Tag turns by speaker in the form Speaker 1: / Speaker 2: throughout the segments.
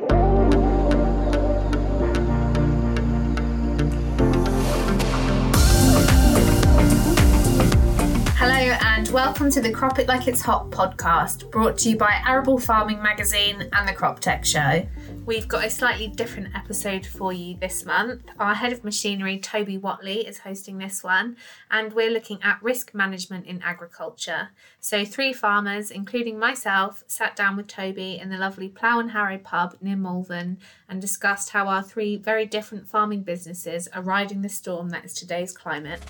Speaker 1: Hello and welcome to the Crop It Like It's Hot podcast, brought to you by Arable Farming Magazine and the Crop Tech Show. We've got a slightly different episode for you this month. Our head of machinery, Toby Whatley, is hosting this one, and we're looking at risk management in agriculture. So, three farmers, including myself, sat down with Toby in the lovely Plough and Harrow pub near Malvern and discussed how our three very different farming businesses are riding the storm that is today's climate.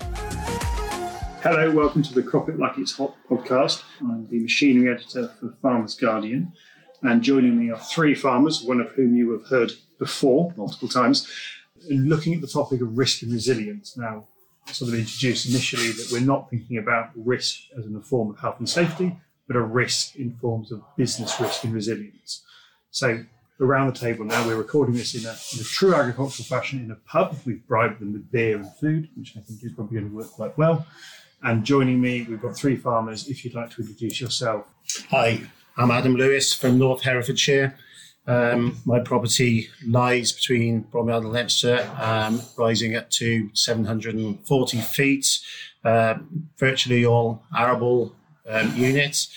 Speaker 2: Hello, welcome to the Crop It Like It's Hot podcast. I'm the machinery editor for Farmers Guardian, and joining me are three farmers, one of whom you have heard before multiple times, looking at the topic of risk and resilience. Now, sort of introduced initially that we're not thinking about risk as in the form of health and safety, but a risk in forms of business risk and resilience. So, around the table now, we're recording this in a, in a true agricultural fashion in a pub. We've bribed them with beer and food, which I think is probably going to work quite well. And joining me, we've got three farmers. If you'd like to introduce yourself.
Speaker 3: Hi, I'm Adam Lewis from North Herefordshire. Um, my property lies between Bromyard and Leominster, um, rising up to 740 feet, uh, virtually all arable um, units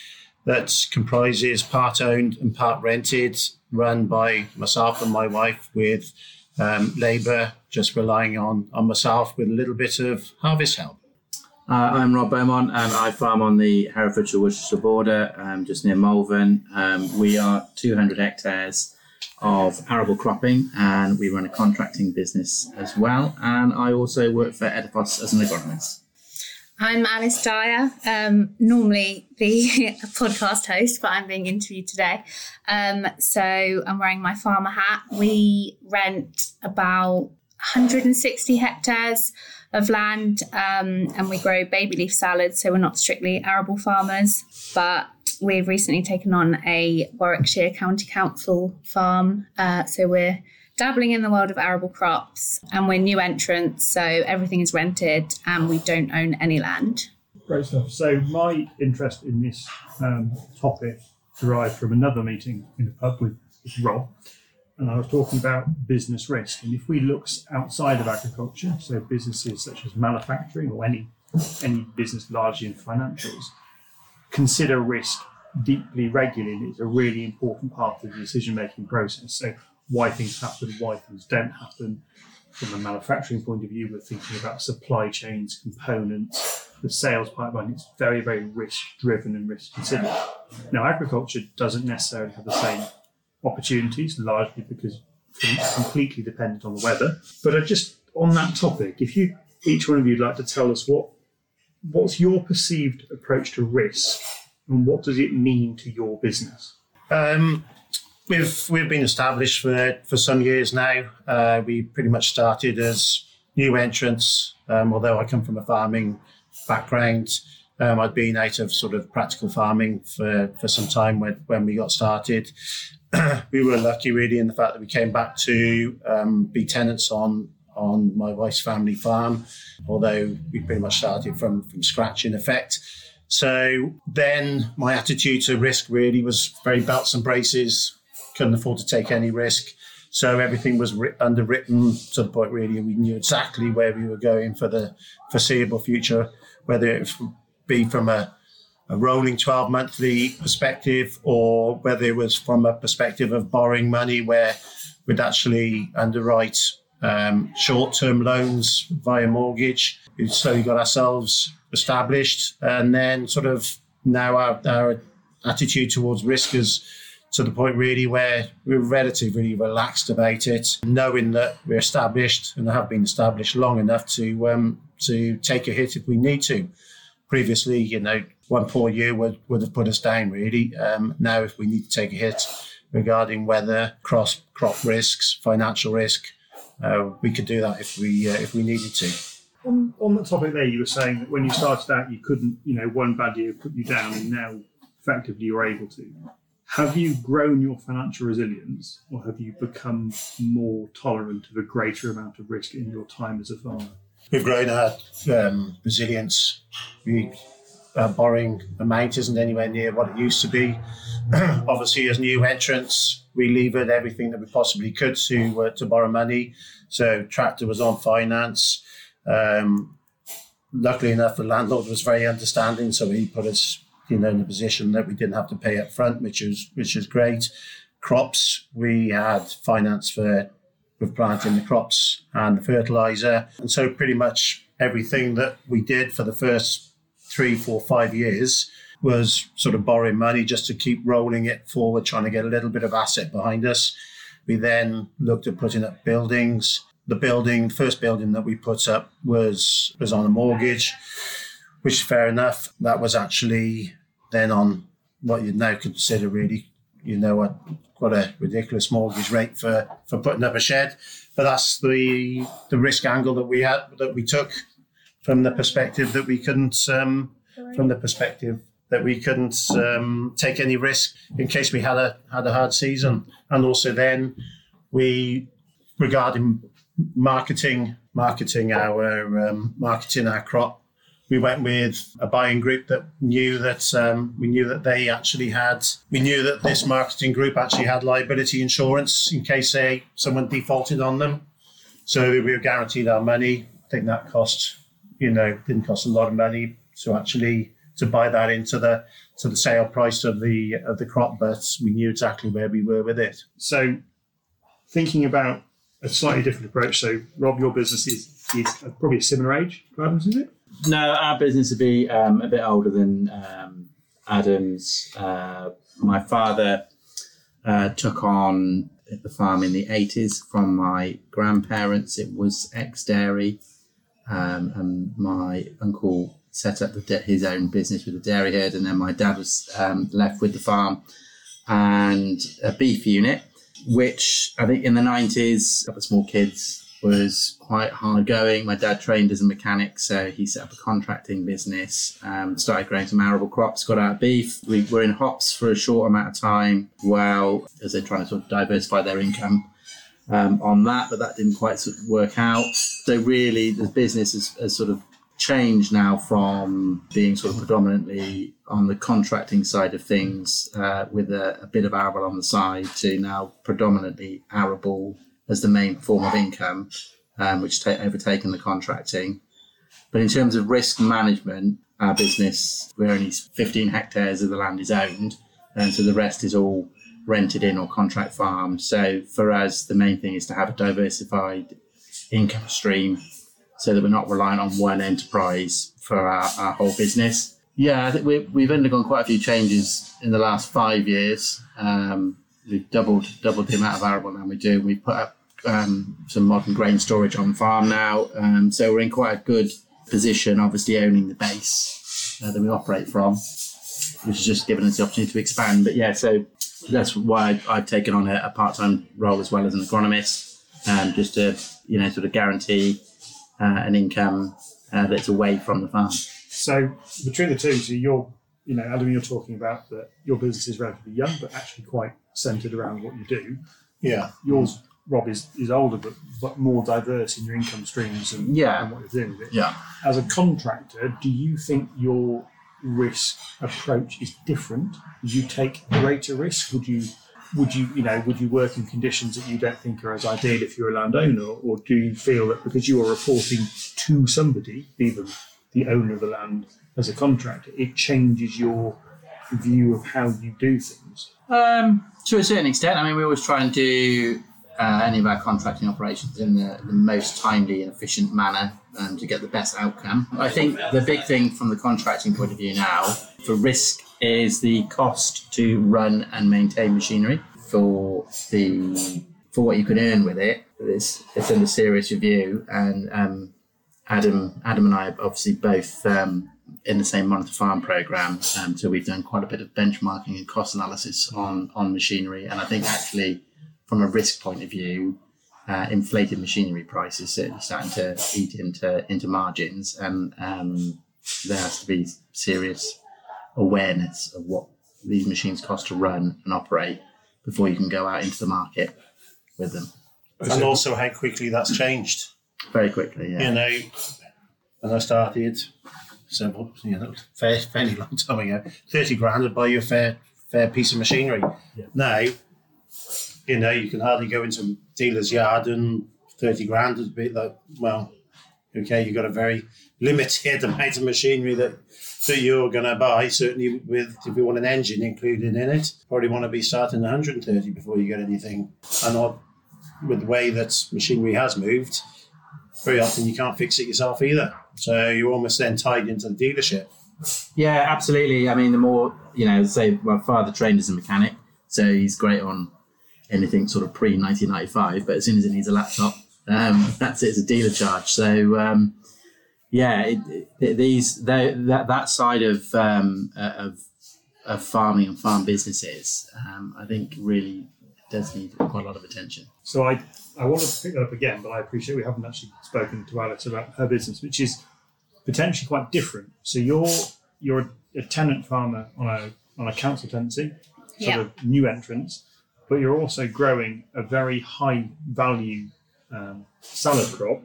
Speaker 3: that comprises part owned and part rented, run by myself and my wife with um, labour, just relying on, on myself with a little bit of harvest help.
Speaker 4: Uh, I'm Rob Beaumont and I farm on the Herefordshire Worcestershire border, um, just near Malvern. Um, we are 200 hectares of arable cropping and we run a contracting business as well. And I also work for Edaphos as an agronomist.
Speaker 1: I'm Alice Dyer, um, normally the podcast host, but I'm being interviewed today. Um, so I'm wearing my farmer hat. We rent about 160 hectares of land um, and we grow baby leaf salads. So we're not strictly arable farmers, but we've recently taken on a Warwickshire County Council farm. Uh, so we're dabbling in the world of arable crops and we're new entrants. So everything is rented and we don't own any land.
Speaker 2: Great stuff. So, my interest in this um, topic derived from another meeting in the pub with, with Rob and I was talking about business risk. And if we look outside of agriculture, so businesses such as manufacturing or any any business largely in financials, consider risk deeply regularly. It's a really important part of the decision making process. So why things happen, why things don't happen. From a manufacturing point of view, we're thinking about supply chains, components, the sales pipeline. It's very, very risk driven and risk considered. Now, agriculture doesn't necessarily have the same opportunities, largely because it's completely dependent on the weather. But I just on that topic, if you each one of you'd like to tell us what what's your perceived approach to risk and what does it mean to your business?
Speaker 3: Um, we've we've been established for for some years now. Uh, we pretty much started as new entrants. Um, although I come from a farming background, um, I'd been out of sort of practical farming for, for some time when, when we got started. we were lucky really in the fact that we came back to um, be tenants on on my wife's family farm, although we pretty much started from from scratch in effect. So then my attitude to risk really was very belts and braces, couldn't afford to take any risk. So everything was ri- underwritten to the point really we knew exactly where we were going for the foreseeable future, whether it be from a a rolling 12 monthly perspective or whether it was from a perspective of borrowing money where we'd actually underwrite um, short-term loans via mortgage. We slowly got ourselves established and then sort of now our, our attitude towards risk is to the point really where we're relatively relaxed about it, knowing that we're established and have been established long enough to um, to take a hit if we need to. Previously, you know, one poor year would, would have put us down really. Um, now, if we need to take a hit regarding weather, cross crop risks, financial risk, uh, we could do that if we uh, if we needed to.
Speaker 2: On, on the topic there, you were saying that when you started out, you couldn't, you know, one bad year put you down, and now effectively you're able to. Have you grown your financial resilience, or have you become more tolerant of a greater amount of risk in your time as a farmer?
Speaker 3: We've grown our um, resilience. We uh, borrowing amount isn't anywhere near what it used to be. Obviously, as new entrants, we levered everything that we possibly could to uh, to borrow money. So tractor was on finance. Um, luckily enough, the landlord was very understanding, so he put us, you know, in a position that we didn't have to pay up front, which is which is great. Crops, we had finance for with planting the crops and the fertilizer, and so pretty much everything that we did for the first three, four, five years was sort of borrowing money just to keep rolling it forward, trying to get a little bit of asset behind us. We then looked at putting up buildings. The building, first building that we put up was was on a mortgage, which fair enough. That was actually then on what you'd now consider really, you know, what got a ridiculous mortgage rate for for putting up a shed. But that's the the risk angle that we had that we took from the perspective that we couldn't um, from the perspective that we couldn't um, take any risk in case we had a had a hard season, and also then we regarding marketing marketing our um, marketing our crop. We went with a buying group that knew that um, we knew that they actually had. We knew that this marketing group actually had liability insurance in case they someone defaulted on them. So we were guaranteed our money. I think that cost, you know, didn't cost a lot of money to actually to buy that into the to the sale price of the of the crop, but we knew exactly where we were with it.
Speaker 2: So, thinking about a slightly different approach. So, Rob, your business is, is probably a similar age Adams, is it?
Speaker 4: No, our business would be um, a bit older than um, Adam's. Uh, my father uh, took on the farm in the 80s from my grandparents. It was ex dairy, um, and my uncle set up the, his own business with a dairy herd, and then my dad was um, left with the farm and a beef unit, which I think in the 90s, a couple of small kids was quite hard going. My dad trained as a mechanic, so he set up a contracting business, um, started growing some arable crops, got out of beef. We were in hops for a short amount of time while as they're trying to sort of diversify their income. Um, on that, but that didn't quite sort of work out. So really, the business has, has sort of changed now from being sort of predominantly on the contracting side of things uh, with a, a, bit of arable on the side to now predominantly arable as the main form of income, um, which has overtaken the contracting. But in terms of risk management, our business, we're only 15 hectares of the land is owned, and so the rest is all rented in or contract farmed. So for us, the main thing is to have a diversified income stream so that we're not reliant on one enterprise for our, our whole business. Yeah, I think we, we've undergone quite a few changes in the last five years. Um, we've doubled doubled the amount of arable land we do. We put up um, some modern grain storage on farm now, um, so we're in quite a good position. Obviously, owning the base uh, that we operate from, which has just given us the opportunity to expand. But yeah, so that's why I've taken on a, a part time role as well as an agronomist, um, just to you know sort of guarantee uh, an income uh, that's away from the farm.
Speaker 2: So between the two, so you're you know, Adam, you're talking about that your business is relatively young, but actually quite centered around what you do.
Speaker 3: Yeah.
Speaker 2: Yours, Rob, is, is older, but, but more diverse in your income streams and,
Speaker 4: yeah.
Speaker 2: and what you're doing with it.
Speaker 4: Yeah.
Speaker 2: As a contractor, do you think your risk approach is different? Would you take greater risk? Would you would you you know would you work in conditions that you don't think are as ideal if you're a landowner, or do you feel that because you are reporting to somebody, even the owner of the land, as a contractor, it changes your view of how you do things?
Speaker 4: Um, to a certain extent. I mean, we always try and do uh, any of our contracting operations in the, the most timely and efficient manner um, to get the best outcome. I think the big thing from the contracting point of view now for risk is the cost to run and maintain machinery for the for what you can earn with it. It's, it's under serious review, and um, Adam Adam and I obviously both um, in the same monitor farm program. Um, so we've done quite a bit of benchmarking and cost analysis on on machinery, and I think actually from a risk point of view, uh, inflated machinery prices certainly starting to eat into into margins, and um, there has to be serious awareness of what these machines cost to run and operate before you can go out into the market with them.
Speaker 3: And also how quickly that's changed.
Speaker 4: Very quickly, yeah.
Speaker 3: You know, when I started several, you know, fair, fairly long time ago, 30 grand would buy you a fair, fair piece of machinery.
Speaker 2: Yeah.
Speaker 3: Now, you know, you can hardly go into a dealer's yard and 30 grand is a bit like, well, okay, you've got a very limited amount of machinery that that you're going to buy. Certainly, with if you want an engine included in it, probably want to be starting 130 before you get anything. And not with the way that machinery has moved, very often you can't fix it yourself either. So you're almost then tied into the dealership.
Speaker 4: Yeah, absolutely. I mean, the more you know, say my father trained as a mechanic, so he's great on anything sort of pre 1995. But as soon as it needs a laptop, um, that's it. It's a dealer charge. So um, yeah, it, it, these they, that that side of um, uh, of of farming and farm businesses, um, I think really does need quite a lot of attention.
Speaker 2: So I I wanted to pick that up again, but I appreciate we haven't actually spoken to Alice about her business, which is potentially quite different. So you're you're a tenant farmer on a on a council tenancy, sort
Speaker 1: Yeah.
Speaker 2: of new entrance, but you're also growing a very high value um, salad crop,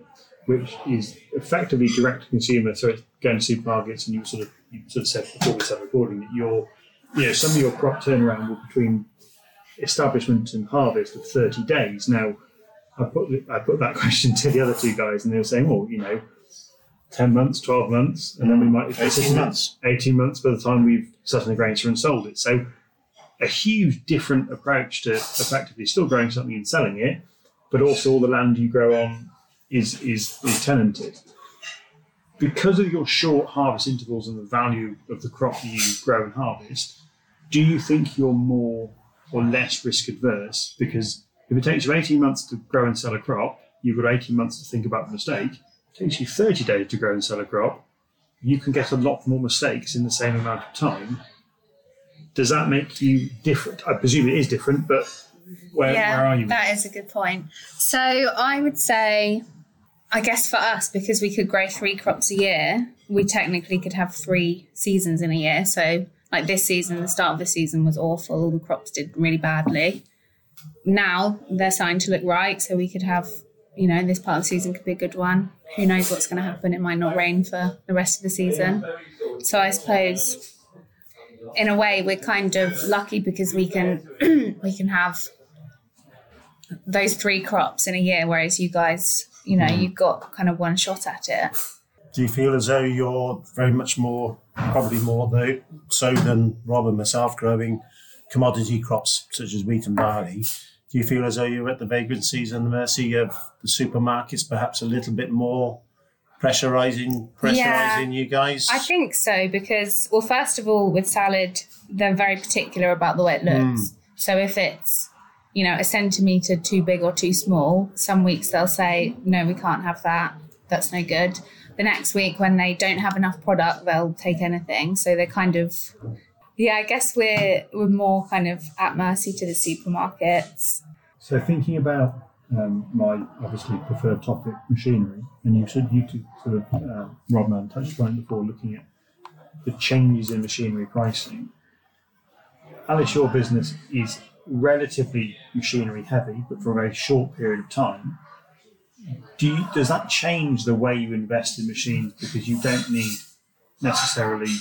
Speaker 2: which is effectively direct to consumer. So it's going to supermarkets, and you sort of you sort of said before we started recording that your you know some of your crop turnaround will between establishment and harvest of 30 days. Now, I put I put that question to the other two guys, and they were saying, "Well, you know, 10 months, 12 months, and then we mm. might
Speaker 3: 18 months.
Speaker 2: 18 months by the time we've in the grain and sold it." So, a huge different approach to effectively still growing something and selling it, but also all the land you grow on is is is tenanted. Because of your short harvest intervals and the value of the crop you grow and harvest, do you think you're more or less risk adverse? Because if it takes you 18 months to grow and sell a crop, you've got 18 months to think about the mistake. It takes you 30 days to grow and sell a crop, you can get a lot more mistakes in the same amount of time. Does that make you different? I presume it is different, but where, where are you?
Speaker 1: That is a good point. So I would say, I guess for us, because we could grow three crops a year, we technically could have three seasons in a year. So, like this season, the start of the season was awful. All the crops did really badly. Now they're starting to look right. So we could have, you know, this part of the season could be a good one. Who knows what's going to happen? It might not rain for the rest of the season. So I suppose, in a way, we're kind of lucky because we can we can have those three crops in a year, whereas you guys, you know, you've got kind of one shot at it.
Speaker 3: Do you feel as though you're very much more, probably more though, so than Rob and myself growing commodity crops such as wheat and barley? Do you feel as though you're at the vagrancies and the mercy of the supermarkets, perhaps a little bit more pressurizing, pressurizing
Speaker 1: Yeah.
Speaker 3: you guys?
Speaker 1: I think so because, well, first of all, with salad, they're very particular about the way it looks. Mm. So if it's, you know, a centimetre too big or too small, some weeks they'll say, no, we can't have that. That's no good. The next week, when they don't have enough product, they'll take anything. So they're kind of, yeah, I guess we're we're more kind of at mercy to the supermarkets.
Speaker 2: So thinking about um, my obviously preferred topic, machinery, and you said you two sort of uh, Rob Man touched on before, looking at the changes in machinery pricing. Alice, your business is relatively machinery heavy, but for a very short period of time. Do you, does that change the way you invest in machines because you don't need necessarily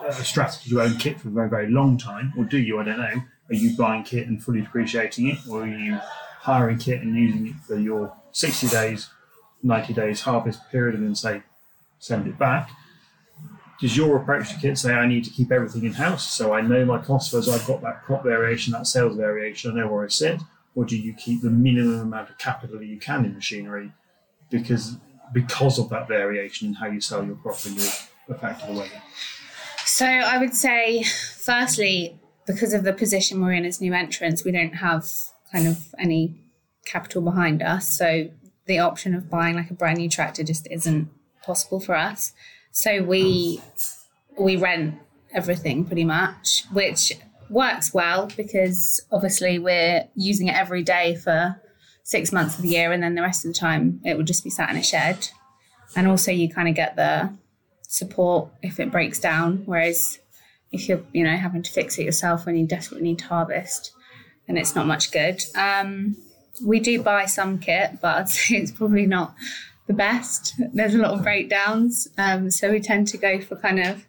Speaker 2: a strategy to own kit for a very, very long time, or do you? I don't know. Are you buying kit and fully depreciating it, or are you hiring kit and using it for your 60 days, 90 days harvest period and then say, send it back? Does your approach to kit say, I need to keep everything in house so I know my cost as I've got that crop variation, that sales variation, I know where I sit? Or do you keep the minimum amount of capital that you can in machinery because because of that variation in how you sell your crop and your the weather?
Speaker 1: So I would say, firstly, because of the position we're in as new entrants, we don't have kind of any capital behind us. So the option of buying like a brand new tractor just isn't possible for us. So we we rent everything pretty much, which works well because obviously we're using it every day for six months of the year, and then the rest of the time it would just be sat in a shed. And also, you kind of get the support if it breaks down. Whereas if you're, you know, having to fix it yourself when you desperately need to harvest, then it's not much good. Um, we do buy some kit, but I'd say it's probably not the best. There's a lot of breakdowns. Um, so we tend to go for kind of,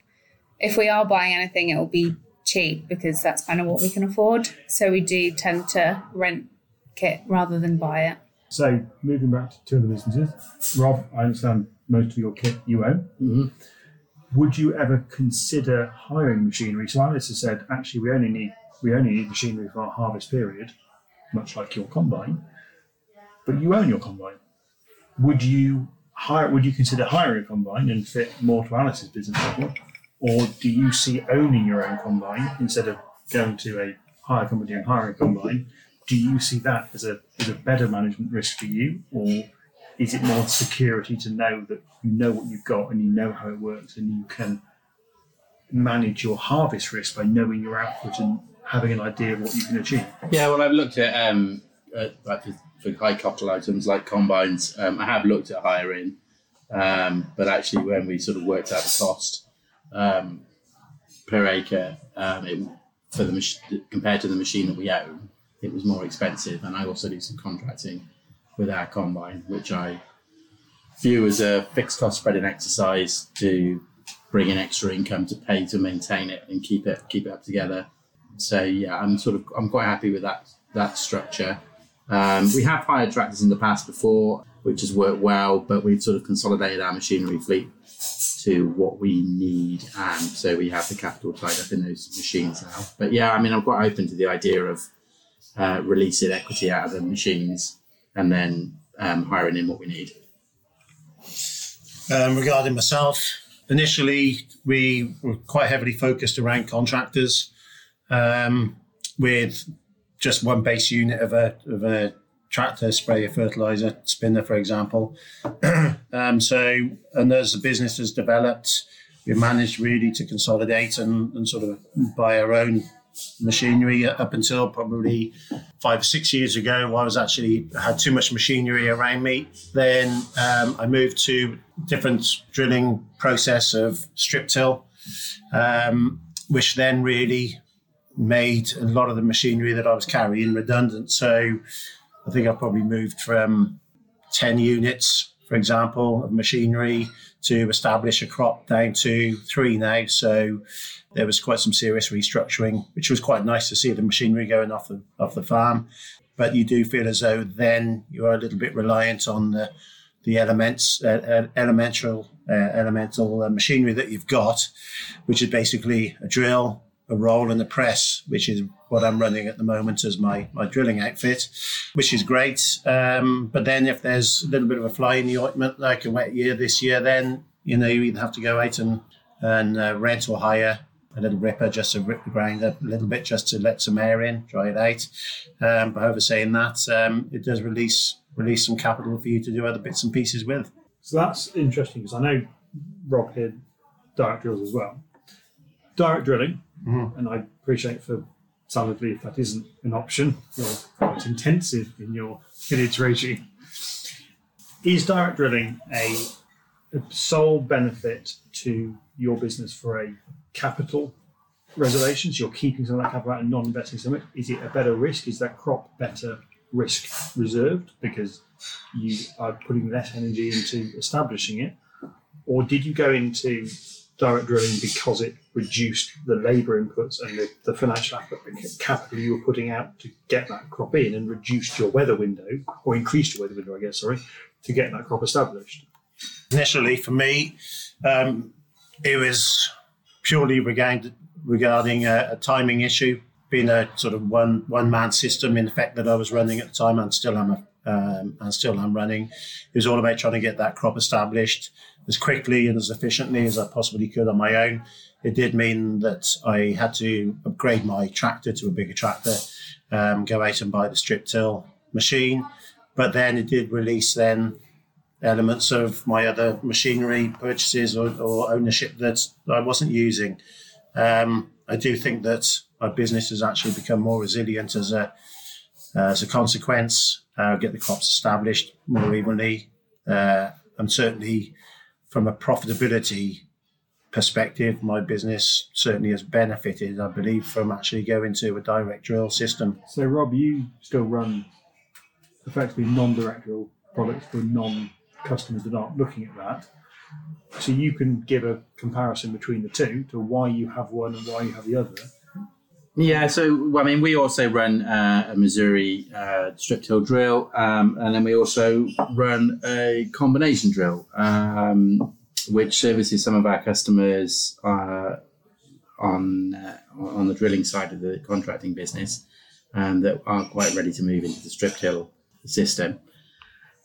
Speaker 1: if we are buying anything, it will be cheap because that's kind of what we can afford. So we do tend to rent kit rather than buy it.
Speaker 2: So moving back to two other businesses, Rob, I understand most of your kit you own.
Speaker 4: Mhm.
Speaker 2: Would you ever consider hiring machinery? So Alice has said, actually, we only need we only need machinery for our harvest period, much like your combine. But you own your combine. Would you hire? Would you consider hiring a combine and fit more to Alice's business model, or do you see owning your own combine instead of going to a hire company and hiring a combine? Do you see that as a as a better management risk for you, or is it more security to know that you know what you've got and you know how it works and you can manage your harvest risk by knowing your output and having an idea of what you can achieve?
Speaker 4: Yeah, well, I've looked at um, uh, like for, for high capital items like combines. Um, I have looked at hiring, um, but actually, when we sort of worked out the cost um, per acre, um, it, for the mach- compared to the machine that we own, it was more expensive. And I also do some contracting with our combine, which I view as a fixed cost spreading exercise to bring in extra income to pay to maintain it and keep it keep it up together. So yeah, I'm sort of I'm quite happy with that that structure. Um, we have hired tractors in the past before, which has worked well, but we've sort of consolidated our machinery fleet to what we need, and so we have the capital tied up in those machines now. But yeah, I mean, I'm quite open to the idea of uh, releasing equity out of the machines and then um, hiring in what we need.
Speaker 3: Um, regarding myself, initially we were quite heavily focused around contractors um, with just one base unit of a, of a tractor, sprayer, fertilizer, spinner, for example. um, so, and as the business has developed, we've managed really to consolidate and, and sort of buy our own machinery up until probably five or six years ago. I was actually had too much machinery around me. Then um, I moved to different drilling process of strip till, um, which then really made a lot of the machinery that I was carrying redundant. So I think I probably moved from 10 units, for example, of machinery to establish a crop down to three now. So there was quite some serious restructuring, which was quite nice to see the machinery going off the off the farm. But you do feel as though then you are a little bit reliant on the the elements, uh, uh, elemental, uh, elemental uh, machinery that you've got, which is basically a drill, a role in the press, which is what I'm running at the moment as my my drilling outfit, which is great. Um, but then if there's a little bit of a fly in the ointment, like a wet year this year, then you know you either have to go out and and uh, rent or hire a little ripper just to rip the ground up a little bit just to let some air in, dry it out. Um, but however, saying that, um, it does release release some capital for you to do other bits and pieces with.
Speaker 2: So that's interesting because I know Rob here direct drills as well. Direct drilling,
Speaker 3: Mhm.
Speaker 2: and I appreciate for solidly if that isn't an option, you're quite intensive in your tillage regime. Is direct drilling a, a sole benefit to your business for a capital reservation? So you're keeping some of that capital out and not investing some of it. Is it a better risk? Is that crop better risk reserved because you are putting less energy into establishing it? Or did you go into direct drilling because it reduced the labour inputs and the, the financial capital you were putting out to get that crop in and reduced your weather window, or increased your weather window, I guess, sorry, to get that crop established?
Speaker 3: Initially, for me, um, it was purely regarding regarding a, a timing issue, being a sort of one one man system in the fact that I was running at the time, and still am um, and still am running. It was all about trying to get that crop established as quickly and as efficiently as I possibly could on my own. It did mean that I had to upgrade my tractor to a bigger tractor, um, go out and buy the strip till machine, but then it did release then elements of my other machinery purchases or, or ownership that I wasn't using. Um, I do think that our business has actually become more resilient as a as a consequence. Uh, get the crops established more evenly, uh, and certainly from a profitability perspective, my business certainly has benefited. I believe from actually going to a direct drill system.
Speaker 2: So, Rob, you still run effectively non direct drill products for non customers that aren't looking at that. So you can give a comparison between the two to why you have one and why you have the other.
Speaker 4: Yeah, so I mean, we also run uh, a Mzuri uh, strip till drill, um, and then we also run a combination drill, um, which services some of our customers uh, on uh, on the drilling side of the contracting business, um, that aren't quite ready to move into the strip till system.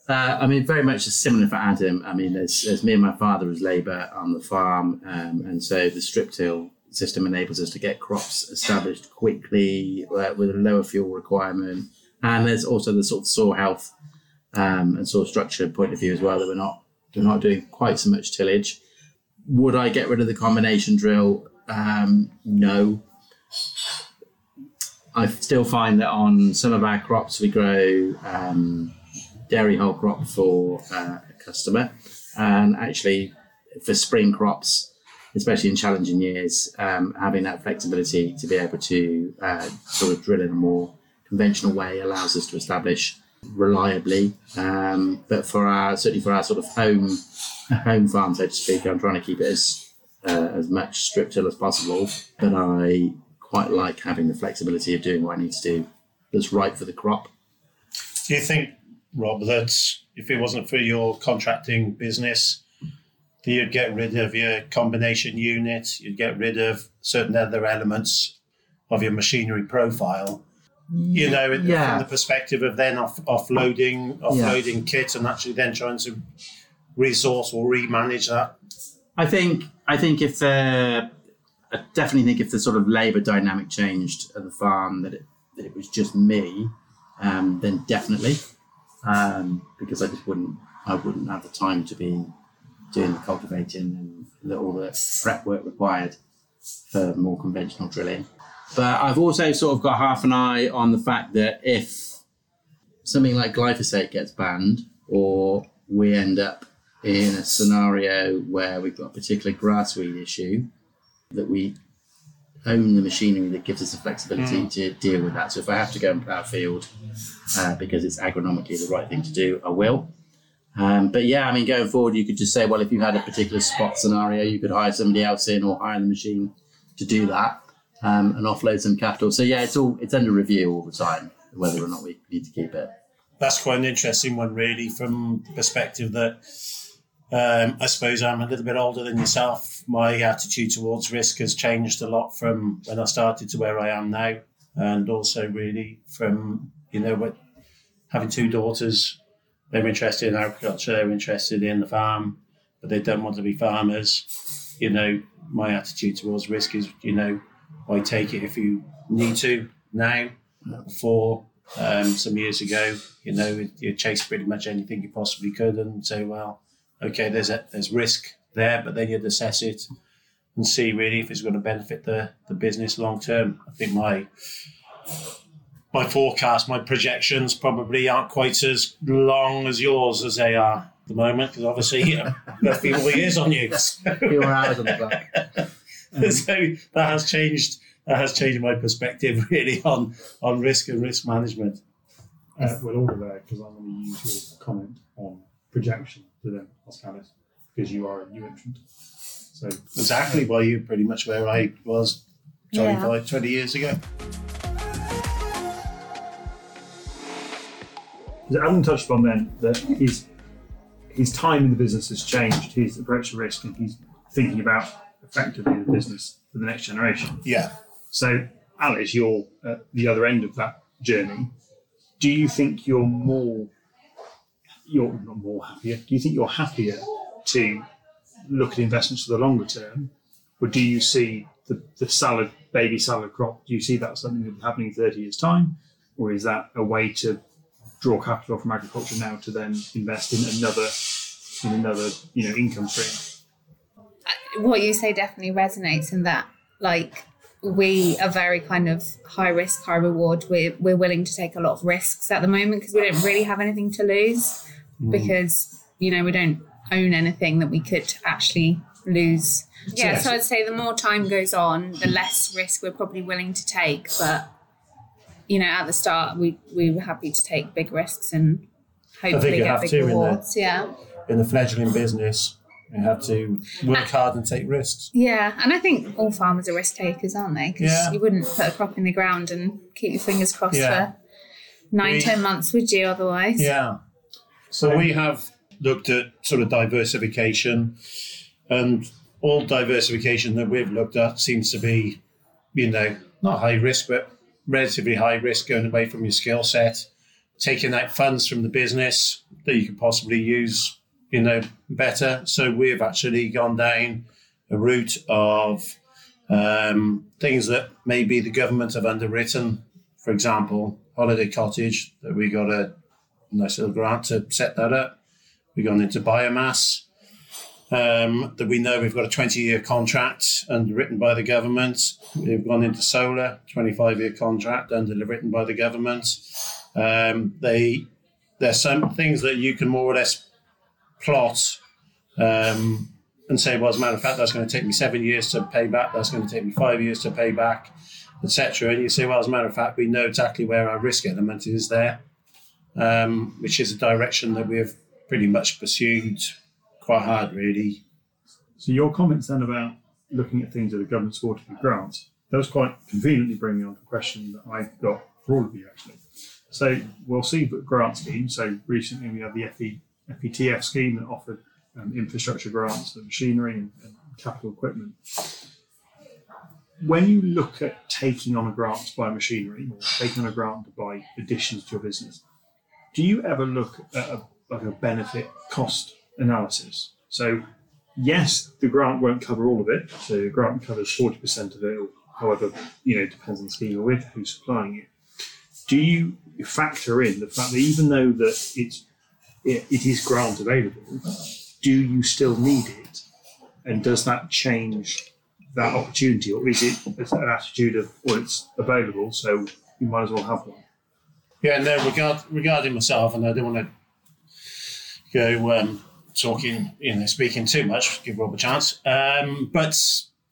Speaker 4: Uh, I mean, very much similar for Adam. I mean, there's, there's me and my father as labour on the farm, um, and so the strip till system enables us to get crops established quickly uh, with a lower fuel requirement. And there's also the sort of soil health um, and soil structure point of view as well that we're not we're not doing quite so much tillage. Would I get rid of the combination drill? Um, no. I still find that on some of our crops we grow um, dairy whole crop for uh, a customer, and actually for spring crops especially in challenging years, um, having that flexibility to be able to uh, sort of drill in a more conventional way allows us to establish reliably. Um, but for our certainly for our sort of home home farm, so to speak, I'm trying to keep it as uh, as much strip till as possible. But I quite like having the flexibility of doing what I need to do that's right for the crop.
Speaker 3: Do you think, Rob, that if it wasn't for your contracting business, you'd get rid of your combination unit, you'd get rid of certain other elements of your machinery profile. You know, yeah. from the perspective of then off, offloading, offloading yeah. kit, and actually then trying to resource or remanage that.
Speaker 4: I think I think if uh, I definitely think if the sort of labour dynamic changed at the farm that it that it was just me, um, then definitely um, because I just wouldn't I wouldn't have the time to be doing the cultivating and the, all the prep work required for more conventional drilling. But I've also sort of got half an eye on the fact that if something like glyphosate gets banned, or we end up in a scenario where we've got a particular grassweed issue, that we own the machinery that gives us the flexibility mm. to deal with that. So if I have to go and plough a field uh, because it's agronomically the right thing to do, I will. Um, but yeah, I mean, going forward, you could just say, well, if you had a particular spot scenario, you could hire somebody else in or hire the machine to do that um, and offload some capital. So yeah, it's all it's under review all the time whether or not we need to keep it.
Speaker 3: That's quite an interesting one, really, from the perspective that um, I suppose I'm a little bit older than yourself. My attitude towards risk has changed a lot from when I started to where I am now, and also really from you know having two daughters they're interested in agriculture, they're interested in the farm, but they don't want to be farmers. You know, my attitude towards risk is, you know, I take it if you need to now. Before um, some years ago, you know, you chase pretty much anything you possibly could and say, well, okay, there's a, there's risk there, but then you'd assess it and see really if it's going to benefit the, the business long term. I think my my forecast, my projections probably aren't quite as long as yours as they are at the moment, because obviously you know, a few more years on you.
Speaker 4: So. few more hours on the clock.
Speaker 3: so that has changed. That has changed my perspective really on on risk and risk management.
Speaker 2: Uh, well, all of that because I'm going to use your comment on projection to then ask Alice because you are a new entrant. So
Speaker 3: exactly why you're pretty much where I was 25, yeah. 20 years ago.
Speaker 2: Alan touched upon then that his his time in the business has changed, his approach to risk, and he's thinking about effectively the business for the next generation.
Speaker 3: Yeah.
Speaker 2: So, Alice, you're at the other end of that journey. Do you think you're more you're not more happier? Do you think you're happier to look at investments for the longer term, or do you see the, the salad baby salad crop? Do you see that something that's happening in thirty years' time, or is that a way to draw capital from agriculture now to then invest in another in another you know income stream.
Speaker 1: What you say definitely resonates in that like we are very kind of high risk, high reward. We're, we're willing to take a lot of risks at the moment because we don't really have anything to lose mm. because, you know, we don't own anything that we could actually lose. Yeah, so I'd say the more time goes on, the less risk we're probably willing to take. But you know, at the start, we we were happy to take big risks and hopefully get big rewards. Yeah.
Speaker 3: in the fledgling business, you have to work hard and take risks.
Speaker 1: Yeah, and I think all farmers are risk takers, aren't they? Because
Speaker 3: Yeah.
Speaker 1: you wouldn't put a crop in the ground and keep your fingers crossed
Speaker 3: Yeah.
Speaker 1: for nine,
Speaker 3: We-
Speaker 1: ten months, would you? Otherwise,
Speaker 3: Yeah. So we have looked at sort of diversification, and all diversification that we've looked at seems to be, you know, not high risk, but relatively high risk going away from your skill set, taking out funds from the business that you could possibly use, you know, better. So we've actually gone down a route of um, things that maybe the government have underwritten. For example, holiday cottage that we got a nice little grant to set that up. We've gone into biomass. Um, that we know we've got a 20 year contract underwritten by the government. We've gone into solar, 25 year contract underwritten by the government. Um, they there's some things that you can more or less plot um, and say, well, as a matter of fact, that's going to take me seven years to pay back. That's going to take me five years to pay back, etc. And you say, well, as a matter of fact, we know exactly where our risk element is there um, which is a direction that we've pretty much pursued quite hard, really.
Speaker 2: So your comments then about looking at things that the government supported with grants, those quite conveniently bring me on to a question that I've got for all of you actually. So we'll see the grant scheme. So recently we had the FE, FETF scheme that offered um, infrastructure grants for machinery and, and capital equipment. When you look at taking on a grant to buy machinery or taking on a grant to buy additions to your business, do you ever look at a, like a benefit cost analysis? So yes, the grant won't cover all of it. So the grant covers forty percent of it, however you know depends on the scheme you're with, who's supplying it. Do you factor in the fact that even though that it's it, it is grant available, do you still need it, and does that change that opportunity, or is it an attitude of well, it's available, so you might as well have one?
Speaker 3: Yeah, no, regard, regarding myself, and I don't want to go um, talking, you know, speaking too much, give Rob a chance. Um, but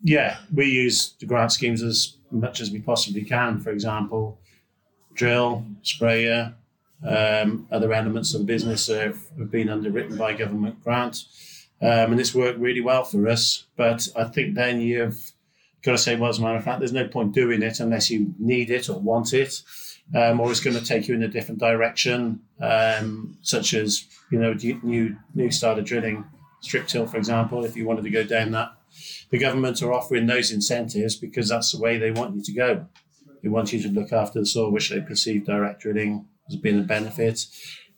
Speaker 3: yeah, we use the grant schemes as much as we possibly can. For example, drill, sprayer, um, other elements of the business have, have been underwritten by government grant. Um, and it's worked really well for us. But I think then you've got to say, well, as a matter of fact, there's no point doing it unless you need it or want it, um, or it's going to take you in a different direction, um, such as you know new new starter drilling, strip till, for example. If you wanted to go down that, the government are offering those incentives because that's the way they want you to go. They want you to look after the soil, which they perceive direct drilling as being a benefit.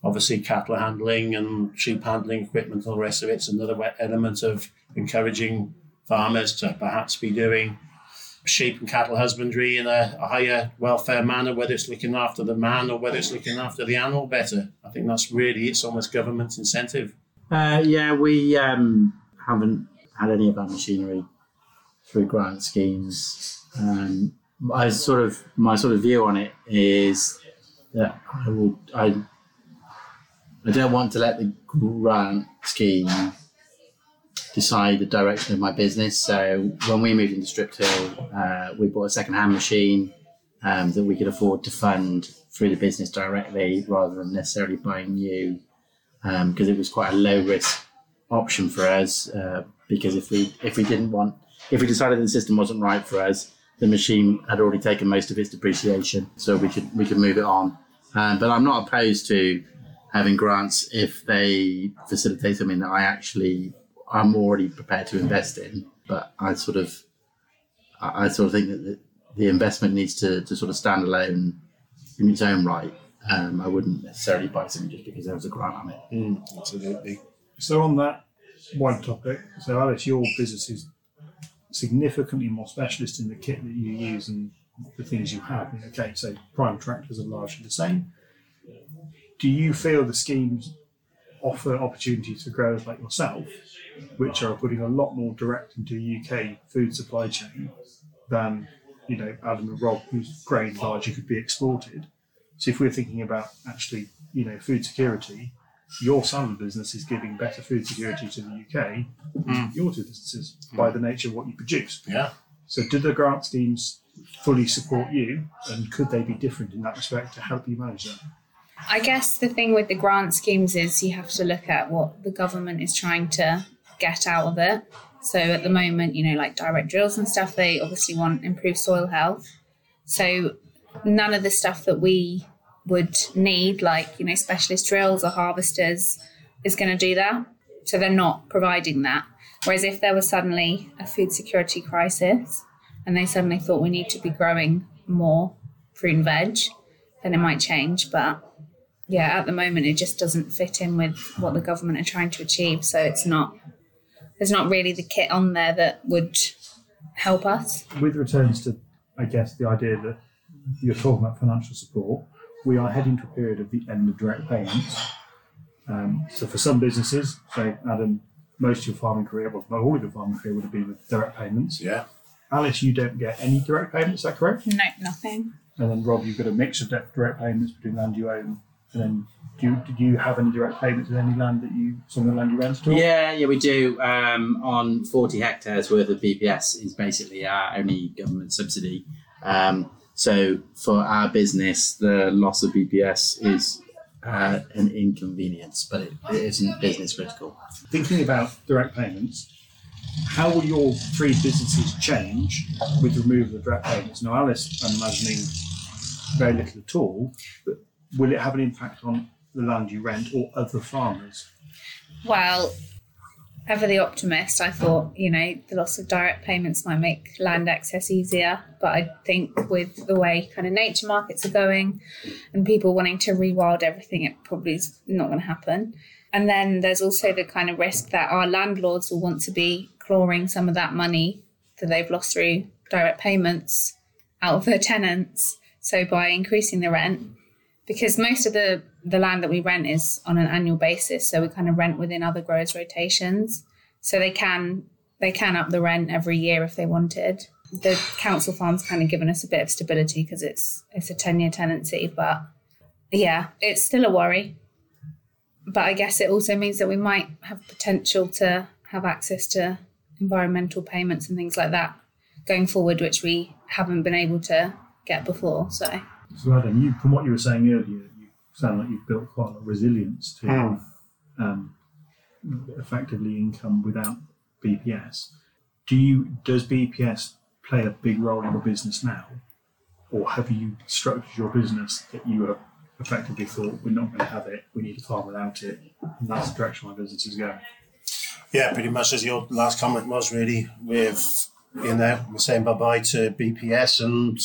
Speaker 3: Obviously, cattle handling and sheep handling equipment, all the rest of it's another element of encouraging farmers to perhaps be doing sheep and cattle husbandry in a, a higher welfare manner, whether it's looking after the man or whether it's looking after the animal better. I think that's really it's almost government incentive.
Speaker 4: Uh, yeah, we um, haven't had any of that machinery through grant schemes. Um, I sort of my sort of view on it is that I will I I don't want to let the grant scheme decide the direction of my business. So when we moved into Strip Till, uh, we bought a second-hand machine um, that we could afford to fund through the business directly rather than necessarily buying new because it was quite a low risk option for us. Uh, because if we if we didn't want if we decided the system wasn't right for us, the machine had already taken most of its depreciation, so we could we could move it on. Um, but I'm not opposed to having grants if they facilitate something that I actually I'm already prepared to invest in. But I sort of I, sort of think that the, the investment needs to, to sort of stand alone in its own right. Um, I wouldn't necessarily buy something just because there was a grant on it.
Speaker 3: absolutely.
Speaker 2: So on that one topic, so Alice, your business is significantly more specialist in the kit that you use and the things you have. Okay, so prime tractors are largely the same. Do you feel the schemes offer opportunities for growers like yourself, which are putting a lot more direct into the UK food supply chain than you know Adam and Rob, whose grain largely could be exported? So if we're thinking about actually, you know, food security, your side of the business is giving better food security to the UK,
Speaker 3: Mm.
Speaker 2: your two businesses, by the nature of what you produce.
Speaker 3: Yeah.
Speaker 2: So, do the grant schemes fully support you, and could they be different in that respect to help you manage that?
Speaker 1: I guess the thing with the grant schemes is you have to look at what the government is trying to get out of it. So at the moment, you know, like direct drills and stuff, they obviously want improved soil health. So none of the stuff that we would need, like, you know, specialist drills or harvesters, is going to do that. So they're not providing that. Whereas if there was suddenly a food security crisis and they suddenly thought we need to be growing more fruit and veg, then it might change. But yeah, at the moment, it just doesn't fit in with what the government are trying to achieve. So it's not, there's not really the kit on there that would help us.
Speaker 2: With returns to, I guess, the idea that you're talking about financial support, we are heading to a period of the end of direct payments. Um, so for some businesses, say Adam, most of your farming career, well, not all of your farming career would have been with direct payments.
Speaker 3: Yeah.
Speaker 2: Alice, you don't get any direct payments, is that correct?
Speaker 1: No, nothing.
Speaker 2: And then Rob, you've got a mix of direct payments between land you own, and then do you, did you have any direct payments with any land that you, some of the land you rent all?
Speaker 4: Yeah, yeah, we do. Um, on 40 hectares worth of BPS is basically our only government subsidy. Um, so for our business, the loss of BPS is uh, an inconvenience, but it, it isn't business critical.
Speaker 2: Thinking about direct payments, how will your three businesses change with removal of direct payments? Now, Alice, I'm imagining very little at all, but will it have an impact on the land you rent or other farmers?
Speaker 1: Well, ever the optimist, I thought, you know, the loss of direct payments might make land access easier. But I think with the way kind of nature markets are going and people wanting to rewild everything, it probably is not going to happen. And then there's also the kind of risk that our landlords will want to be clawing some of that money that they've lost through direct payments out of their tenants. So by increasing the rent, because most of the the land that we rent is on an annual basis, so we kind of rent within other growers' rotations. So they can they can up the rent every year if they wanted. The council farm's kind of given us a bit of stability because it's it's a ten year tenancy, but yeah, it's still a worry. But I guess it also means that we might have potential to have access to environmental payments and things like that going forward, which we haven't been able to get before. So
Speaker 2: So, Adam, you, from what you were saying earlier, you sound like you've built quite a lot of resilience to
Speaker 3: Hmm.
Speaker 2: um, effectively income without BPS. Do you does BPS play a big role in your business now, or have you structured your business that you have effectively thought we're not going to have it, we need to farm without it, and that's the direction my business is going?
Speaker 3: Yeah, pretty much as your last comment was really with you know we're saying bye bye to BPS and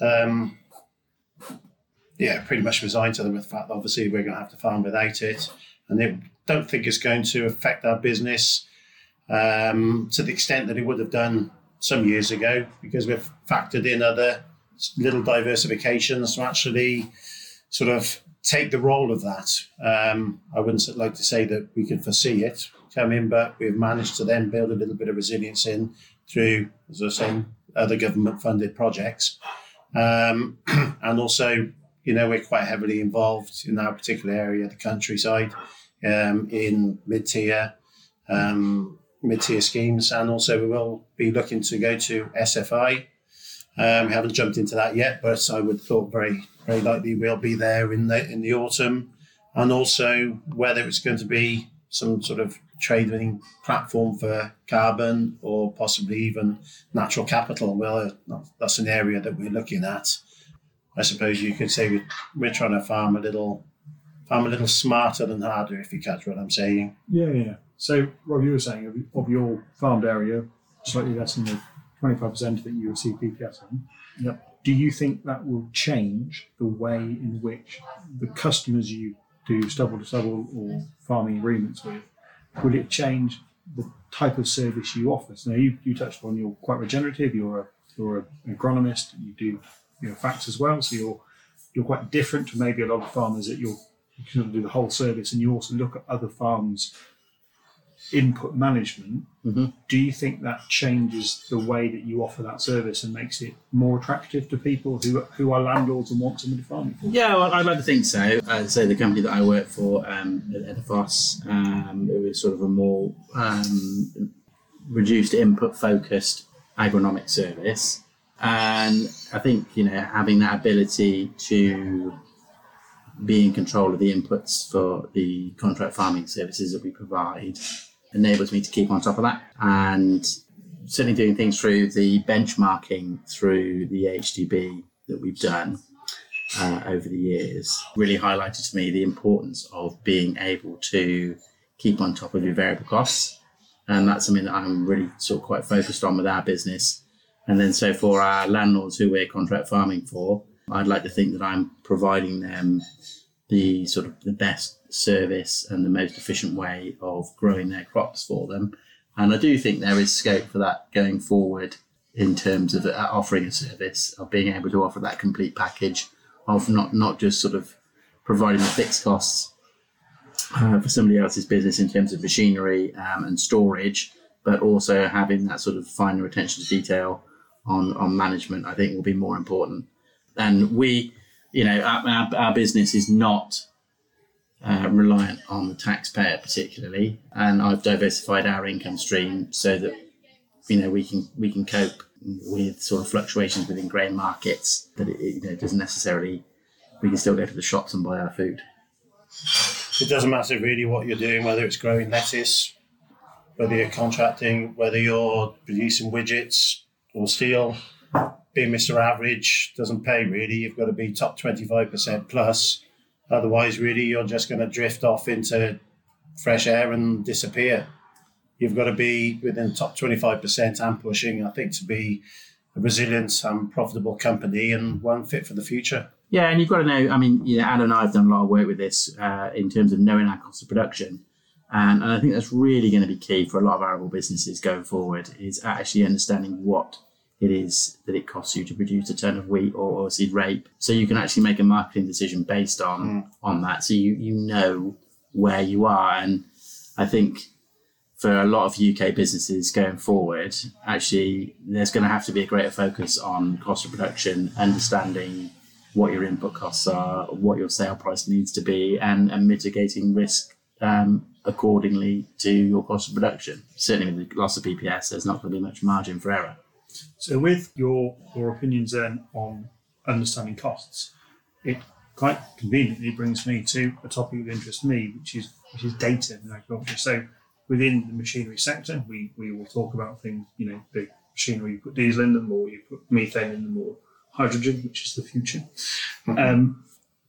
Speaker 3: um, yeah, pretty much resigned to the fact that obviously we're going to have to farm without it, and they don't think it's going to affect our business um, to the extent that it would have done some years ago because we've factored in other little diversifications to actually sort of take the role of that. Um, I wouldn't like to say that we could foresee it coming, but we've managed to then build a little bit of resilience in through, as I was saying, other government funded projects. Um, and also, you know, we're quite heavily involved in our particular area, the countryside, um, in mid tier. Um, mid-tier schemes and also we will be looking to go to SFI um, we haven't jumped into that yet, but I would thought very, very likely we'll be there in the in the autumn, and also whether it's going to be some sort of trading platform for carbon or possibly even natural capital. Well, that's an area that we're looking at. I suppose you could say we're, we're trying to farm a little, farm a little smarter than harder, if you catch what I'm saying.
Speaker 2: Yeah, yeah. So, Rob, you were saying of, of your farmed area, slightly less than the 25% that you receive BPS on.
Speaker 3: Yep.
Speaker 2: Do you think that will change the way in which the customers you do stubble to stubble or farming agreements with, will it change the type of service you offer? So now you, you touched on you're quite regenerative, you're a you're an agronomist, you do you know FACTS as well, so you're you're quite different to maybe a lot of farmers that you're you can do the whole service and you also look at other farms input management,
Speaker 4: Mhm.
Speaker 2: do you think that changes the way that you offer that service and makes it more attractive to people who who are landlords and want somebody farming?
Speaker 4: Yeah, well, I'd like to think so. I'd say the company that I work for, um, at Edaphos, um, it was sort of a more um, reduced input focused agronomic service. And I think, you know, having that ability to be in control of the inputs for the contract farming services that we provide enables me to keep on top of that. And certainly doing things through the benchmarking through the HDB that we've done uh, over the years really highlighted to me the importance of being able to keep on top of your variable costs. And that's something that I'm really sort of quite focused on with our business. And then so for our landlords who we're contract farming for, I'd like to think that I'm providing them the sort of the best service and the most efficient way of growing their crops for them. And I do think there is scope for that going forward in terms of uh, offering a service of being able to offer that complete package of not not just sort of providing the fixed costs uh, for somebody else's business in terms of machinery um, and storage, but also having that sort of finer attention to detail on on management. I think will be more important. And we, you know, our, our, our business is not uh, reliant on the taxpayer particularly, and I've diversified our income stream so that you know we can we can cope with sort of fluctuations within grain markets. That it, you know doesn't necessarily we can still go to the shops and buy our food.
Speaker 3: It doesn't matter really what you're doing, whether it's growing lettuce, whether you're contracting, whether you're producing widgets or steel. Being Mr. Average doesn't pay really. You've got to be top 25% plus Otherwise, really, you're just going to drift off into fresh air and disappear. You've got to be within the top 25% and pushing, I think, to be a resilient and profitable company and one fit for the future.
Speaker 4: Yeah, and you've got to know. I mean, you know, Anna and I have done a lot of work with this uh, in terms of knowing our cost of production, and, and I think that's really going to be key for a lot of arable businesses going forward. Is actually understanding what it is that it costs you to produce a ton of wheat or, or seed rape. So you can actually make a marketing decision based on mm. on that. So you you know where you are, and I think for a lot of UK businesses going forward, actually there's going to have to be a greater focus on cost of production, understanding what your input costs are, what your sale price needs to be, and, and mitigating risk um, accordingly to your cost of production. Certainly, with the loss of BPS, there's not going to be much margin for error.
Speaker 2: So, with your your opinions then on understanding costs, it quite conveniently brings me to a topic of interest to me, which is which is data in agriculture. So, within the machinery sector, we we will talk about things. You know, the machinery you put diesel in them, or you put methane in them, or hydrogen, which is the future. Mm-hmm. Um,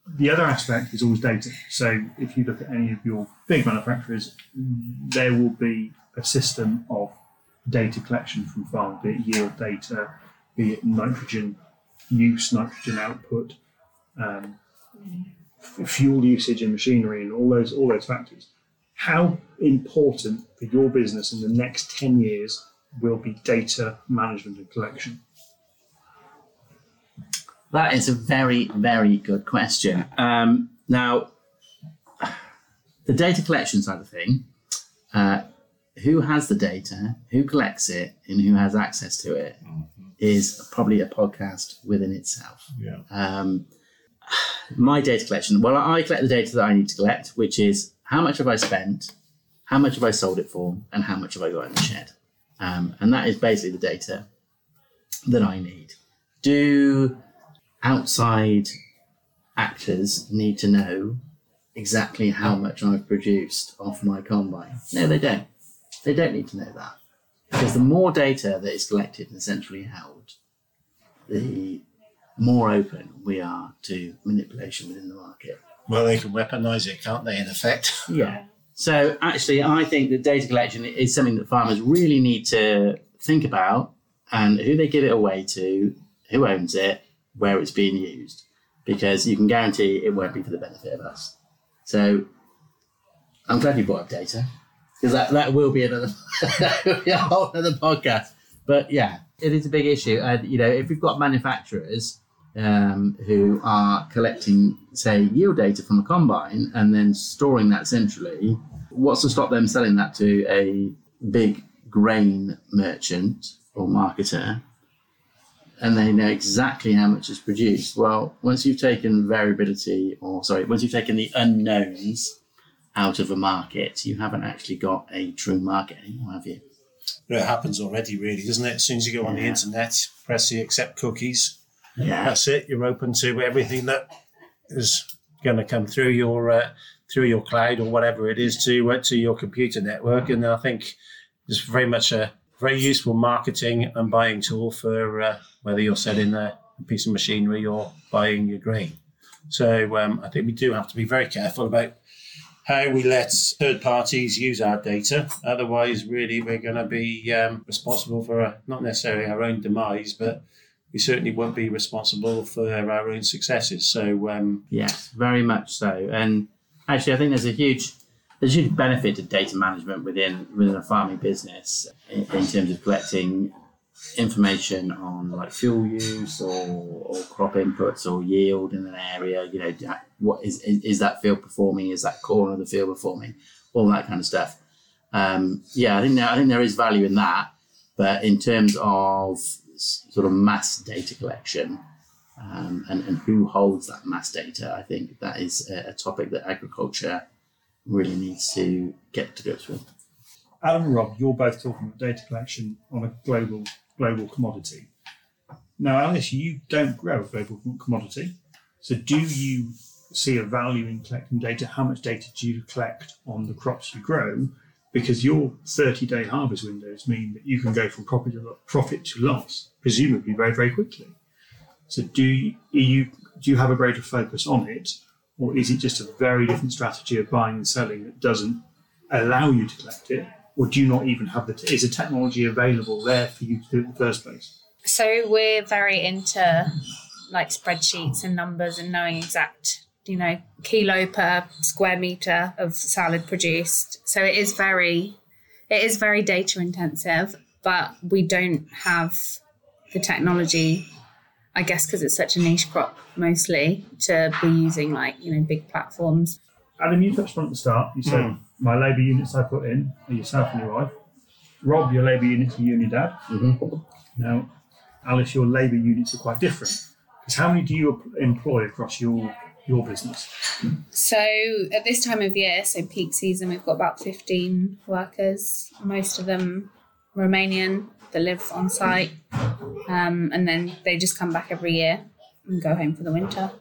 Speaker 2: the other aspect is always data. So if you look at any of your big manufacturers, there will be a system of data collection from farm, be it yield data, be it nitrogen use, nitrogen output, um, fuel usage and machinery, and all those all those factors. How important for your business in the next ten years will be data management and collection?
Speaker 4: That is a very very good question. Um, now, the data collection side of thing. Uh, who has the data, who collects it, and who has access to it mm-hmm. is probably a podcast within itself.
Speaker 3: Yeah.
Speaker 4: Um, my data collection. Well, I collect the data that I need to collect, which is how much have I spent, how much have I sold it for, and how much have I got in the shed. Um, and that is basically the data that I need. Do outside actors need to know exactly how hmm. much I've produced off my combine? No, they don't. They don't need to know that. Because the more data that is collected and centrally held, the more open we are to manipulation within the market.
Speaker 3: Well, they can weaponize it, can't they, in effect?
Speaker 4: Yeah. So actually, I think that data collection is something that farmers really need to think about and who they give it away to, who owns it, where it's being used, because you can guarantee it won't be for the benefit of us. So I'm glad you brought up data because that, that will be another be a whole other podcast. But yeah, it is a big issue. And you know, if we've got manufacturers um, who are collecting, say, yield data from a combine and then storing that centrally, what's to stop them selling that to a big grain merchant or marketer? And they know exactly how much is produced. Well, once you've taken variability, or sorry, once you've taken the unknowns out of a market, you haven't actually got a true market anymore, have you?
Speaker 3: It happens already, really, doesn't it? As soon as you go on yeah. the internet, press the accept cookies.
Speaker 4: Yeah.
Speaker 3: That's it. You're open to everything that is going to come through your uh, through your cloud or whatever it is to uh, to your computer network. And I think it's very much a very useful marketing and buying tool for uh, whether you're selling a piece of machinery or buying your grain. So um, I think we do have to be very careful about how we let third parties use our data. Otherwise, really, we're going to be um, responsible for uh, not necessarily our own demise, but we certainly won't be responsible for our own successes. So, um,
Speaker 4: yes, very much so. And actually, I think there's a huge there's huge benefit to data management within within a farming business in, in terms of collecting information on like fuel use or, or crop inputs or yield in an area. You know, what is, is, is that field performing? Is that corner of the field performing? All that kind of stuff. Um, yeah, I think there, I think there is value in that, but in terms of sort of mass data collection um, and, and who holds that mass data, I think that is a, a topic that agriculture really needs to get to grips with.
Speaker 2: Adam and Rob, you're both talking about data collection on a global global commodity. Now, Alice, you don't grow a global commodity. So, do you see a value in collecting data? How much data do you collect on the crops you grow? Because your 30 day harvest windows mean that you can go from profit to, profit to loss, presumably very, very quickly. So, do you, you, do you have a greater focus on it? Or is it just a very different strategy of buying and selling that doesn't allow you to collect it? Or do you not even have the, t- is the technology available there for you to do it in the first place?
Speaker 1: So we're very into like spreadsheets and numbers and knowing exact, you know, kilo per square meter of salad produced. So it is very, it is very data intensive, but we don't have the technology I guess because it's such a niche crop mostly to be using like you know big platforms.
Speaker 2: Adam, you touched on at the start. You said mm. my labour units I put in are yourself and your wife. Rob, your labour units are you and your dad.
Speaker 4: Mm-hmm.
Speaker 2: Now, Alice, your labour units are quite different. Because how many do you employ across your your business?
Speaker 1: So at this time of year, so peak season, we've got about fifteen workers. Most of them Romanian that live on site, um, and then they just come back every year and go home for the winter.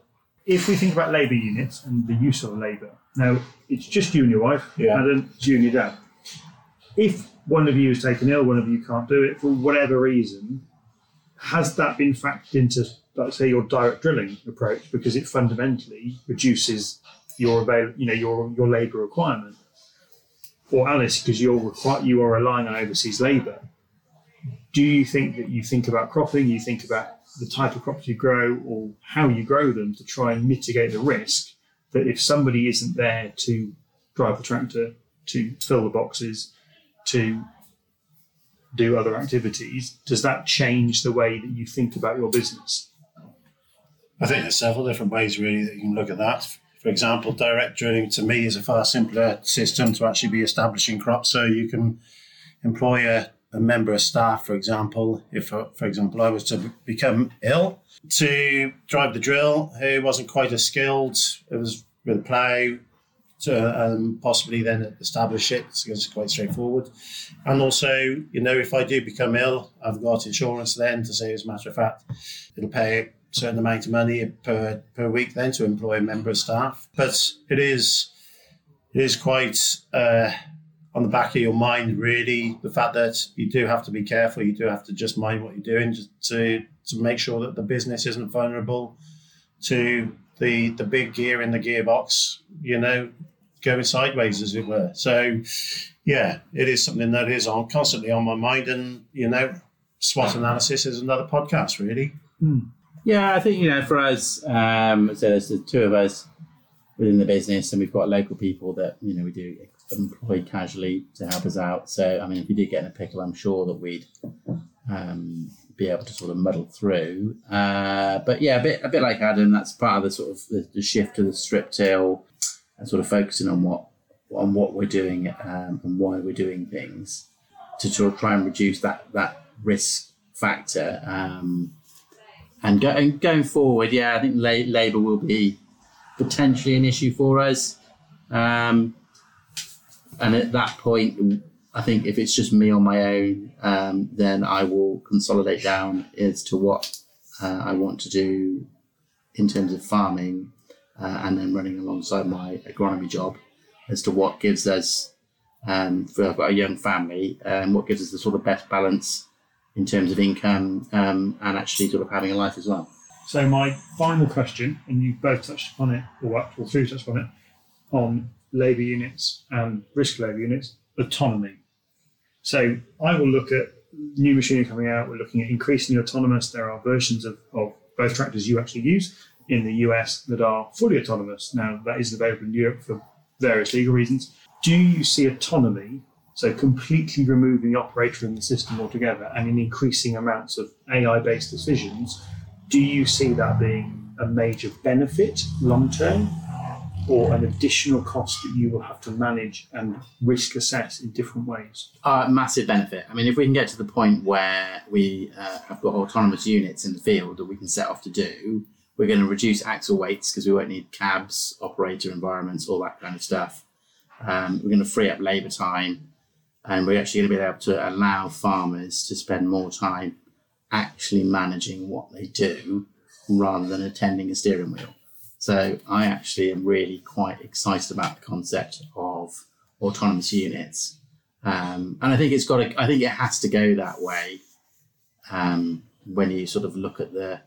Speaker 2: If we think about labour units and the use of labour, now it's just you and your wife,
Speaker 3: yeah.
Speaker 2: and then it's you and your dad. If one of you is taken ill, one of you can't do it for whatever reason, has that been factored into, let's say, your direct drilling approach because it fundamentally reduces your avail, you know, your your labour requirement? Or Alice, because you're requ- you are relying on overseas labour, do you think that you think about cropping, you think about the type of crops you grow or how you grow them to try and mitigate the risk that if somebody isn't there to drive the tractor, to fill the boxes, to do other activities, does that change the way that you think about your business?
Speaker 3: I think there's several different ways really that you can look at that. For example, direct drilling to me is a far simpler system to actually be establishing crops. So you can employ a a member of staff, for example, if, uh, for example, I was to become ill, to drive the drill who wasn't quite as skilled, it was with a plough, to um, possibly then establish it it's quite straightforward. And also, you know, if I do become ill, I've got insurance then to say, as a matter of fact, it'll pay a certain amount of money per, per week then to employ a member of staff. But it is it is quite uh, on the back of your mind, really, the fact that you do have to be careful, you do have to just mind what you're doing to to make sure that the business isn't vulnerable to the the big gear in the gearbox, you know, going sideways, as it were. So, yeah, it is something that is on constantly on my mind, and you know, SWOT analysis is another podcast, really.
Speaker 2: Mm.
Speaker 4: Yeah, I think you know, for us, um, so there's the two of us within the business, and we've got local people that you know we do employed casually to help us out. So, I mean, if we did get in a pickle, I'm sure that we'd um, be able to sort of muddle through. Uh, but yeah, a bit a bit like Adam, that's part of the sort of the, the shift to the strip till and sort of focusing on what on what we're doing um, and why we're doing things to sort of try and reduce that that risk factor. Um, and, go, and going forward, yeah, I think la- labour will be potentially an issue for us. Um, and at that point, I think if it's just me on my own, um, then I will consolidate down as to what uh, I want to do in terms of farming. uh, and then running alongside my agronomy job as to what gives us, um, for I've got a young family, um, what gives us the sort of best balance in terms of income um, and actually sort of having a life as well.
Speaker 2: So my final question, and you both touched upon it, or all three touched upon it, on labour units and risk labour units, autonomy. So I will look at new machinery coming out. We're looking at increasingly autonomous. There are versions of, of both tractors you actually use in the US that are fully autonomous. Now that isn't available in Europe for various legal reasons. Do you see autonomy, so completely removing the operator from the system altogether, and in increasing amounts of AI-based decisions? Do you see that being a major benefit long term, or an additional cost that you will have to manage and risk assess in different ways?
Speaker 4: Uh, massive benefit. I mean, if we can get to the point where we uh, have got autonomous units in the field that we can set off to do, we're going to reduce axle weights because we won't need cabs, operator environments, all that kind of stuff. Um, we're going to free up labour time, and we're actually going to be able to allow farmers to spend more time actually managing what they do rather than attending a steering wheel. So I actually am really quite excited about the concept of autonomous units, um, and I think it's got. To, I think it has to go that way um, when you sort of look at the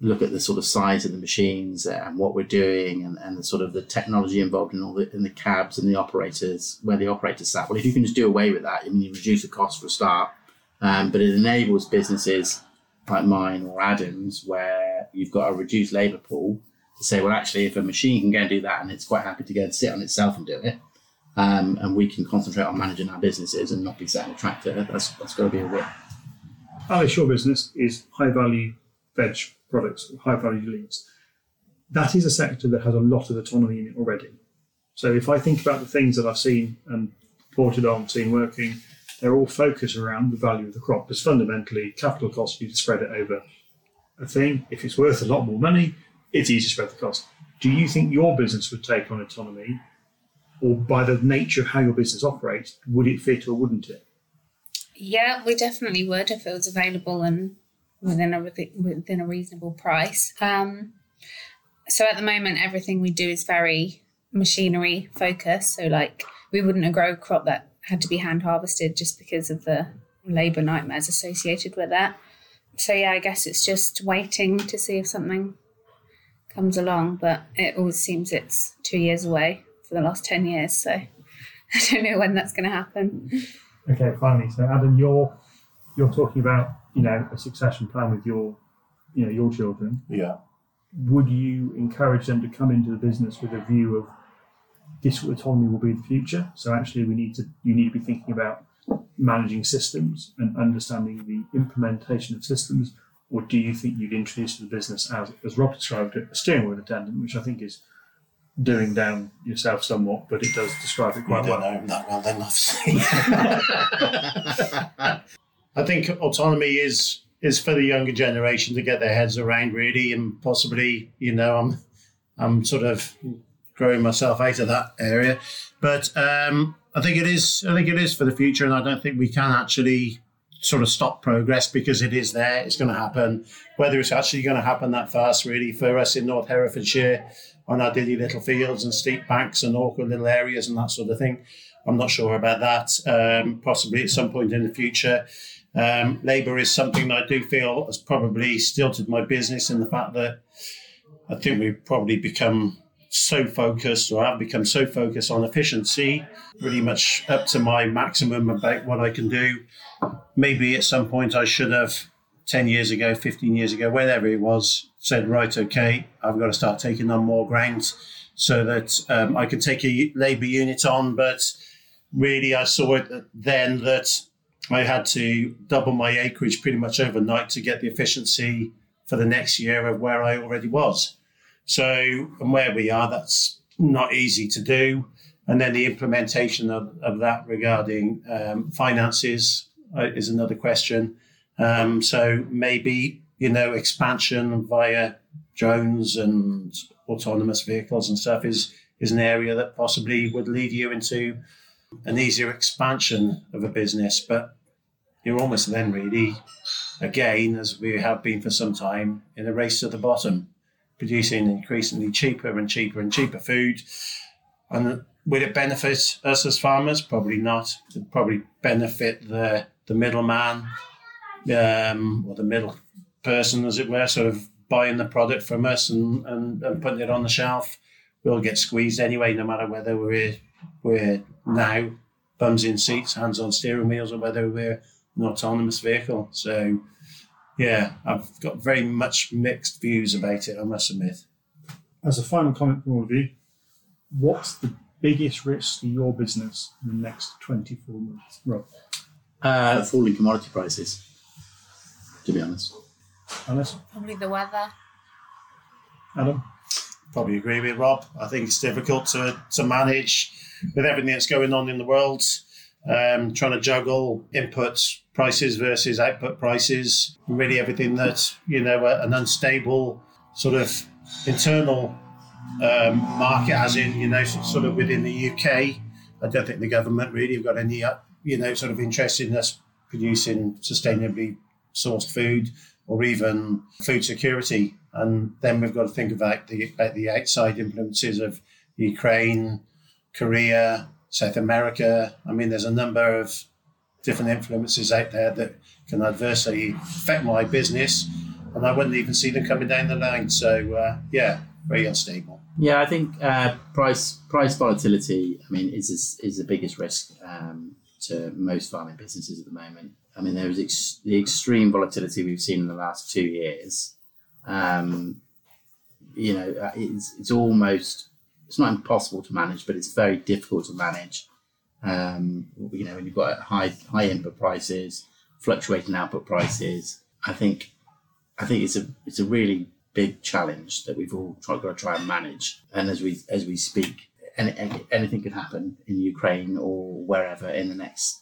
Speaker 4: look at the sort of size of the machines and what we're doing and, and the sort of the technology involved in all the in the cabs and the operators where the operators sat. Well, if you can just do away with that, I mean, you reduce the cost for a start, um, but it enables businesses like mine or Adams where you've got a reduced labour pool to say, well, actually, if a machine can go and do that and it's quite happy to go and sit on itself and do it, um, and we can concentrate on managing our businesses and not be sat in a tractor, that's, that's got to be a win.
Speaker 2: Alice, your business is high value veg products, high value leads. That is a sector that has a lot of autonomy in it already. So if I think about the things that I've seen and reported on, seen working, they're all focused around the value of the crop. Because fundamentally, capital costs you to spread it over a thing. If it's worth a lot more money, it's easy to spread the cost. Do you think your business would take on autonomy, or by the nature of how your business operates, would it fit or wouldn't it?
Speaker 1: Yeah, we definitely would if it was available and within a within a reasonable price. Um, so at the moment, everything we do is very machinery focused. So like we wouldn't grow a crop that had to be hand harvested just because of the labour nightmares associated with that. So yeah, I guess it's just waiting to see if something comes along, but it always seems it's two years away for the last 10 years. So I don't know when that's going to happen.
Speaker 2: Okay, finally. So Adam, you're you're talking about you know a succession plan with your you know your children.
Speaker 3: Yeah.
Speaker 2: Would you encourage them to come into the business with a view of this autonomy will be the future? So actually, we need to you need to be thinking about managing systems and understanding the implementation of systems or do you think you'd introduce the business as, as Rob described it, a steering wheel attendant, which I think is doing down yourself somewhat, but it does describe it quite
Speaker 3: you don't
Speaker 2: well.
Speaker 3: know him that well, then obviously. I think autonomy is is for the younger generation to get their heads around really, and possibly, you know, I'm I'm sort of growing myself out of that area, but um, I think it is I think it is for the future, and I don't think we can actually sort of stop progress because it is there. It's going to happen. Whether it's actually going to happen that fast, really, for us in North Herefordshire on our dilly little fields and steep banks and awkward little areas and that sort of thing, I'm not sure about that. Um, possibly at some point in the future. Um, Labour is something that I do feel has probably stilted my business in the fact that I think we've probably become so focused or have become so focused on efficiency, pretty much up to my maximum about what I can do maybe at some point I should have 10 years ago, 15 years ago, whenever it was, said, right, okay, I've got to start taking on more ground so that um, I could take a labour unit on. But really, I saw it then that I had to double my acreage pretty much overnight to get the efficiency for the next year of where I already was. So, and where we are, that's not easy to do. And then the implementation of, of that regarding um, finances, is another question. Um, so maybe you know expansion via drones and autonomous vehicles and stuff is is an area that possibly would lead you into an easier expansion of a business. But you're almost then really, again, as we have been for some time, in a race to the bottom producing increasingly cheaper and cheaper and cheaper food. And will it benefit us as farmers? Probably not. It'd probably benefit the the middleman um, or the middle person, as it were, sort of buying the product from us and, and, and putting it on the shelf. We'll get squeezed anyway, no matter whether we're we're now bums in seats, hands on steering wheels, or whether we're an autonomous vehicle. So, yeah, I've got very much mixed views about it. I must admit.
Speaker 2: As a final comment from all of you, what's the biggest risk to your business in the next 24 months? Rob,
Speaker 4: Uh, falling commodity prices, to be honest.
Speaker 2: Alice,
Speaker 1: Probably the weather.
Speaker 2: Adam?
Speaker 3: Probably agree with Rob. I think it's difficult to, to manage with everything that's going on in the world. Um, trying to juggle input prices versus output prices, really everything that you know an unstable sort of internal um, market, as in you know sort of within the UK. I don't think the government really have got any uh, you know sort of interest in us producing sustainably sourced food or even food security. And then we've got to think about the about the outside influences of Ukraine, Korea, South America. I mean, there's a number of different influences out there that can adversely affect my business, and I wouldn't even see them coming down the line. So uh, yeah, very unstable.
Speaker 4: Yeah, I think uh, price price volatility. I mean, is is, is the biggest risk um, to most farming businesses at the moment. I mean, there is ex- the extreme volatility we've seen in the last two years. Um, you know, uh, it's it's almost it's not impossible to manage, but it's very difficult to manage. Um, you know, when you've got high high input prices, fluctuating output prices, I think I think it's a it's a really big challenge that we've all got to try and manage. And as we as we speak, any, any, anything could happen in Ukraine or wherever in the next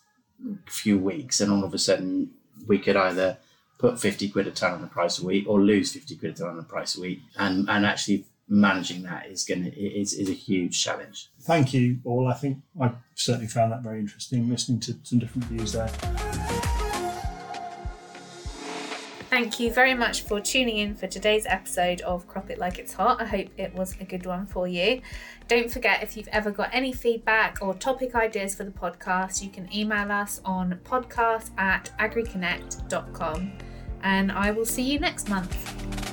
Speaker 4: few weeks, and all of a sudden we could either put fifty quid a ton on the price a week or lose fifty quid a ton on the price a week, and and actually managing that is going to is, is a huge challenge.
Speaker 2: Thank you all. I think I certainly found that very interesting listening to some different views there.
Speaker 1: Thank you very much for tuning in for today's episode of Crop It Like It's Hot. I hope it was a good one for you. Don't forget, if you've ever got any feedback or topic ideas for the podcast, you can email us on podcast at agriconnect.com. And I will see you next month.